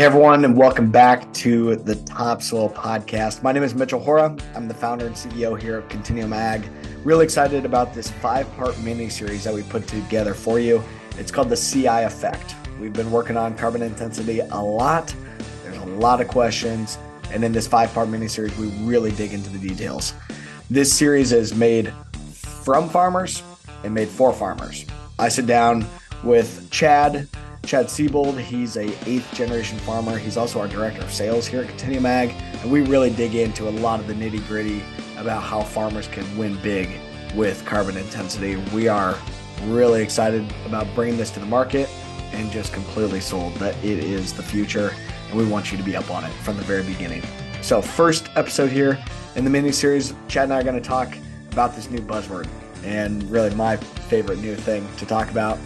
Hey, everyone, and welcome back to the Topsoil Podcast. My name is Mitchell Hora. I'm the founder and CEO here at Continuum Ag. Really excited about this five part mini series that we put together for you. It's called the CI Effect. We've been working on carbon intensity a lot. There's a lot of questions. And in this five part mini series, we really dig into the details. This series is made from farmers and made for farmers. I sit down with Chad, Chad Scebold. He's a eighth generation farmer. He's also our director of sales here at Continuum Ag, and we really dig into a lot of the nitty gritty about how farmers can win big with carbon intensity. We are really excited about bringing this to the market and just completely sold that it is the future, and we want you to be up on it from the very beginning. So, first episode here in the mini series, Chad and I are going to talk about this new buzzword and really my favorite new thing to talk about.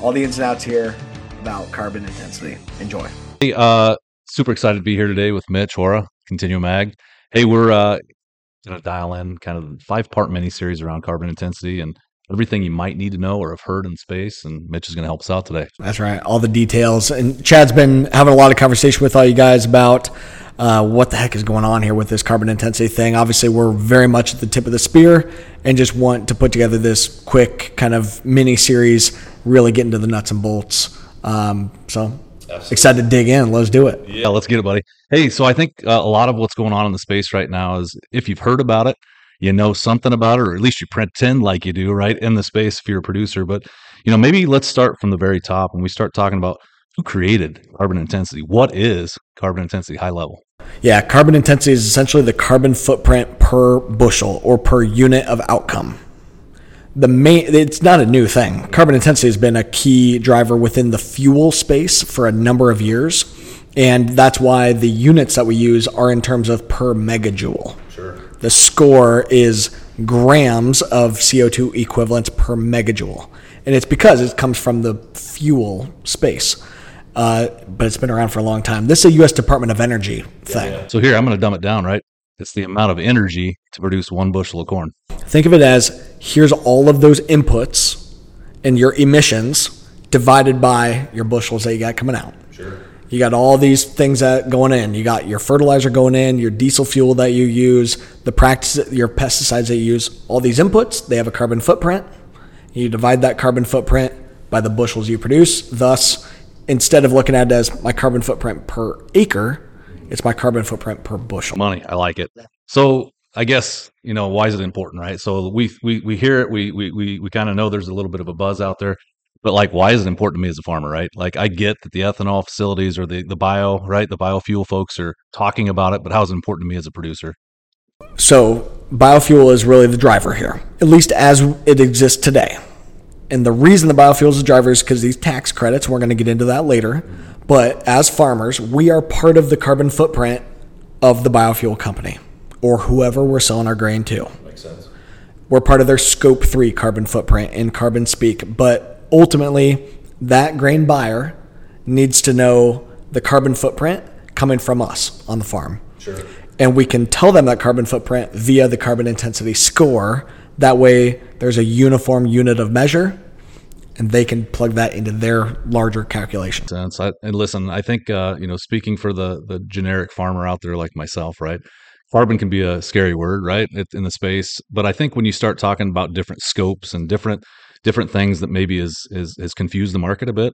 All the ins and outs here about carbon intensity. Enjoy. Hey, uh, super excited to be here today with Mitch Hora, Continuum Ag. Hey, we're uh, going to dial in kind of five part mini series around carbon intensity and everything you might need to know or have heard in space. And Mitch is going to help us out today. That's right. All the details. And Chad's been having a lot of conversation with all you guys about uh, what the heck is going on here with this carbon intensity thing. Obviously, we're very much at the tip of the spear and just want to put together this quick kind of mini series, really get into the nuts and bolts. Um, so Absolutely. excited to dig in. Let's do it. Yeah, let's get it, buddy. Hey, so I think uh, a lot of what's going on in the space right now is if you've heard about it, you know something about it, or at least you pretend like you do, right? In the space if you're a producer. But, you know, maybe let's start from the very top and we start talking about who created carbon intensity. What is carbon intensity high level? Yeah, carbon intensity is essentially the carbon footprint per bushel or per unit of outcome the main it's not a new thing. Carbon intensity has been a key driver within the fuel space for a number of years. And that's why the units that we use are in terms of per megajoule. Sure. The score is grams of CO2 equivalents per megajoule. And it's because it comes from the fuel space. Uh, but it's been around for a long time. This is a U.S. Department of Energy thing. Yeah. So here, I'm going to dumb it down, right? It's the amount of energy to produce one bushel of corn. Think of it as here's all of those inputs and your emissions divided by your bushels that you got coming out. Sure. You got all these things that going in. You got your fertilizer going in, your diesel fuel that you use, the practice, your pesticides that you use. All these inputs, they have a carbon footprint. You divide that carbon footprint by the bushels you produce. Thus, instead of looking at it as my carbon footprint per acre, it's my carbon footprint per bushel. Money. I like it. So I guess you know why is it important, right? So we we we hear it. We we we we kind of know there's a little bit of a buzz out there, but like, why is it important to me as a farmer, right? Like, I get that the ethanol facilities or the the bio, right, the biofuel folks are talking about it, but how is it important to me as a producer? So biofuel is really the driver here, at least as it exists today. And the reason the biofuel is driver is because these tax credits. We're going to get into that later. But as farmers, we are part of the carbon footprint of the biofuel company or whoever we're selling our grain to. Makes sense. We're part of their scope three carbon footprint in carbon speak. But ultimately, that grain buyer needs to know the carbon footprint coming from us on the farm. Sure. And we can tell them that carbon footprint via the carbon intensity score. That way, there's a uniform unit of measure and they can plug that into their larger calculation. Sense. I, and listen, I think uh, you know, speaking for the the generic farmer out there like myself, right? Carbon can be a scary word, right, in the space. But I think when you start talking about different scopes and different different things that maybe is is has confused the market a bit.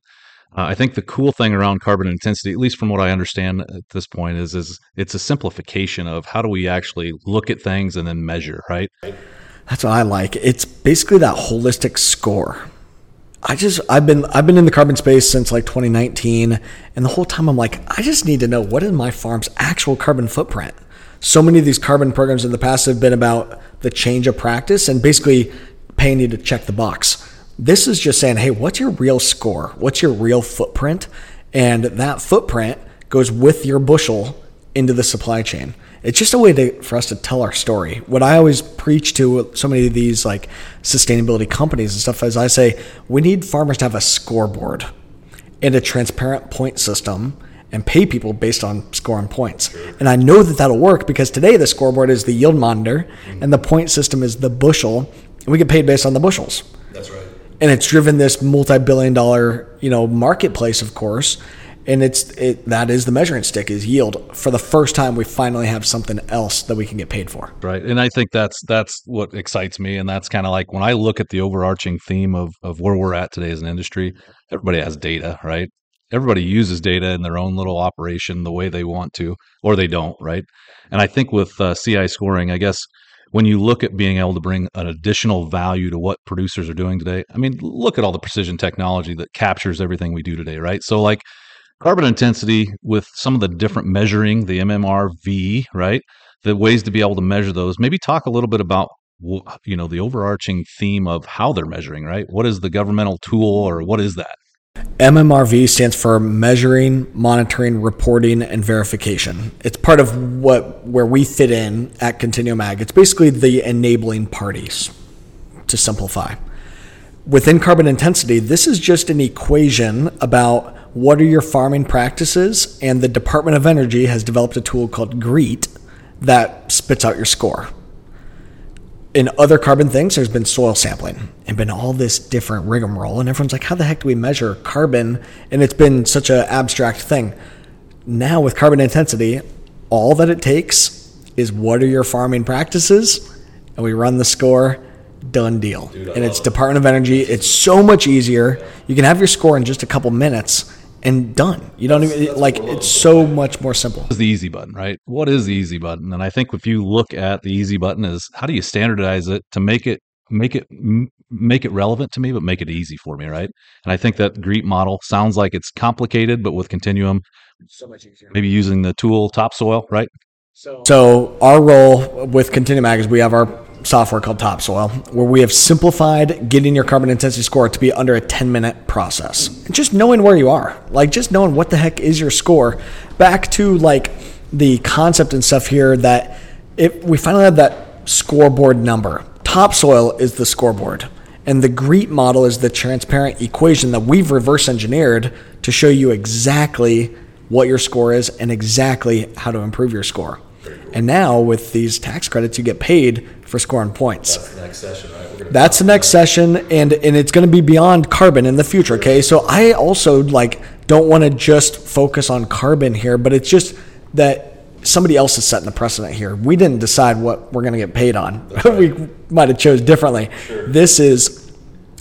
Uh, I think the cool thing around carbon intensity, at least from what I understand at this point, is is it's a simplification of how do we actually look at things and then measure, right? That's what I like. It's basically that holistic score I just I've been I've been in the carbon space since like 2019 and the whole time I'm like I just need to know what is my farm's actual carbon footprint. So many of these carbon programs in the past have been about the change of practice and basically paying you to check the box. This is just saying, "Hey, what's your real score? What's your real footprint?" And that footprint goes with your bushel into the supply chain it's just a way to, for us to tell our story. What I always preach to so many of these like sustainability companies and stuff is I say we need farmers to have a scoreboard and a transparent point system and pay people based on scoring points. And I know that that'll work because today the scoreboard is the yield monitor and the point system is the bushel and we get paid based on the bushels. That's right. And it's driven this multi-billion dollar, you know, marketplace of course and it's it, that is the measuring stick is yield. For the first time, we finally have something else that we can get paid for. Right, and I think that's that's what excites me, and that's kind of like when I look at the overarching theme of of where we're at today as an industry. Everybody has data, right? Everybody uses data in their own little operation the way they want to, or they don't, right? And I think with uh, CI scoring, I guess when you look at being able to bring an additional value to what producers are doing today, I mean, look at all the precision technology that captures everything we do today, right? So, like carbon intensity with some of the different measuring, the MMRV, right? The ways to be able to measure those. Maybe talk a little bit about you know the overarching theme of how they're measuring, right? What is the governmental tool, or what is that? MMRV stands for measuring, monitoring, reporting, and verification. It's part of what where we fit in at Continuum Ag. It's basically the enabling parties to simplify. Within carbon intensity, this is just an equation about what are your farming practices? And the Department of Energy has developed a tool called GREET that spits out your score. In other carbon things, there's been soil sampling and been all this different rigmarole. And everyone's like, how the heck do we measure carbon? And it's been such an abstract thing. Now, with carbon intensity, all that it takes is what are your farming practices? And we run the score done deal. Dude, and it's Department of Energy. It's so much easier. You can have your score in just a couple minutes and done. You don't even like it's so much more simple. It's the easy button, right? What is the easy button? And I think if you look at the easy button is how do you standardize it to make it make it make it relevant to me but make it easy for me, right? And I think that GREET model sounds like it's complicated but with Continuum so much easier. Maybe using the tool topsoil, right? So, so our role with Continuum Ag is we have our software called Topsoil, where we have simplified getting your carbon intensity score to be under a 10 minute process. Just knowing where you are, like just knowing what the heck is your score. Back to like the concept and stuff here that if we finally have that scoreboard number, Topsoil is the scoreboard. And the GREET model is the transparent equation that we've reverse engineered to show you exactly what your score is and exactly how to improve your score. And now with these tax credits, you get paid for scoring points. That's the next session, right? That's the next session, and and it's going to be beyond carbon in the future. Okay, so I also like don't want to just focus on carbon here, but it's just that somebody else is setting the precedent here. We didn't decide what we're going to get paid on. Right. we might have chose differently. Sure. This is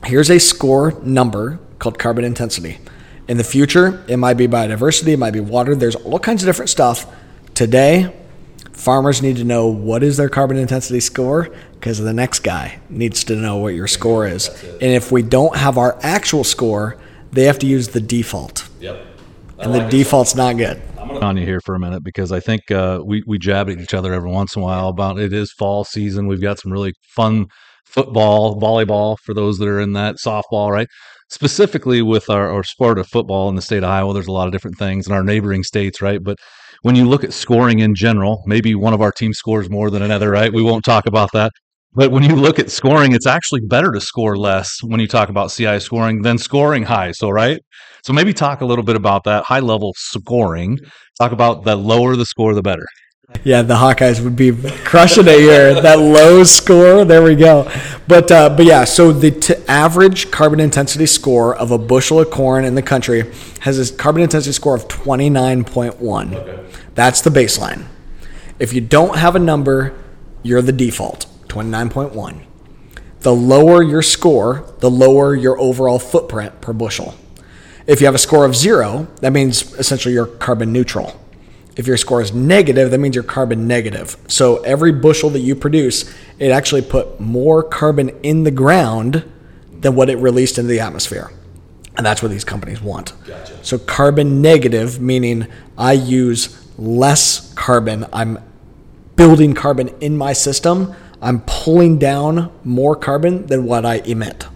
here's a score number called carbon intensity. In the future, it might be biodiversity, it might be water. There's all kinds of different stuff. Today, farmers need to know what is their carbon intensity score because the next guy needs to know what your score is. And if we don't have our actual score, they have to use the default. Yep. and the default's not good. I'm gonna on you here for a minute because I think uh, we we jab at each other every once in a while about it is fall season. We've got some really fun football, volleyball for those that are in that softball, right? Specifically with our, our sport of football in the state of Iowa, there's a lot of different things in our neighboring states, right? But when you look at scoring in general, maybe one of our teams scores more than another, right? We won't talk about that. But when you look at scoring, it's actually better to score less when you talk about CI scoring than scoring high. So, right? So, maybe talk a little bit about that high level scoring. Talk about the lower the score, the better. Yeah, the Hawkeyes would be crushing it here. that low score, there we go. But uh, but yeah, so the t- average carbon intensity score of a bushel of corn in the country has a carbon intensity score of twenty nine point one. That's the baseline. If you don't have a number, you're the default, twenty nine point one. The lower your score, the lower your overall footprint per bushel. If you have a score of zero, that means essentially you're carbon neutral. If your score is negative, that means you're carbon negative. So every bushel that you produce, it actually put more carbon in the ground than what it released into the atmosphere. And that's what these companies want. Gotcha. So carbon negative, meaning I use less carbon. I'm building carbon in my system. I'm pulling down more carbon than what I emit.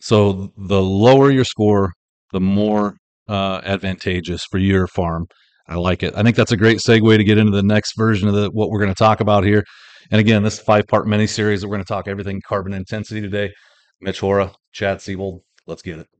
So the lower your score, the more uh, advantageous for your farm. I like it. I think that's a great segue to get into the next version of the, what we're going to talk about here. And again, this five part mini series, we're going to talk everything carbon intensity today. Mitch Hora, Chad Scebold, let's get it.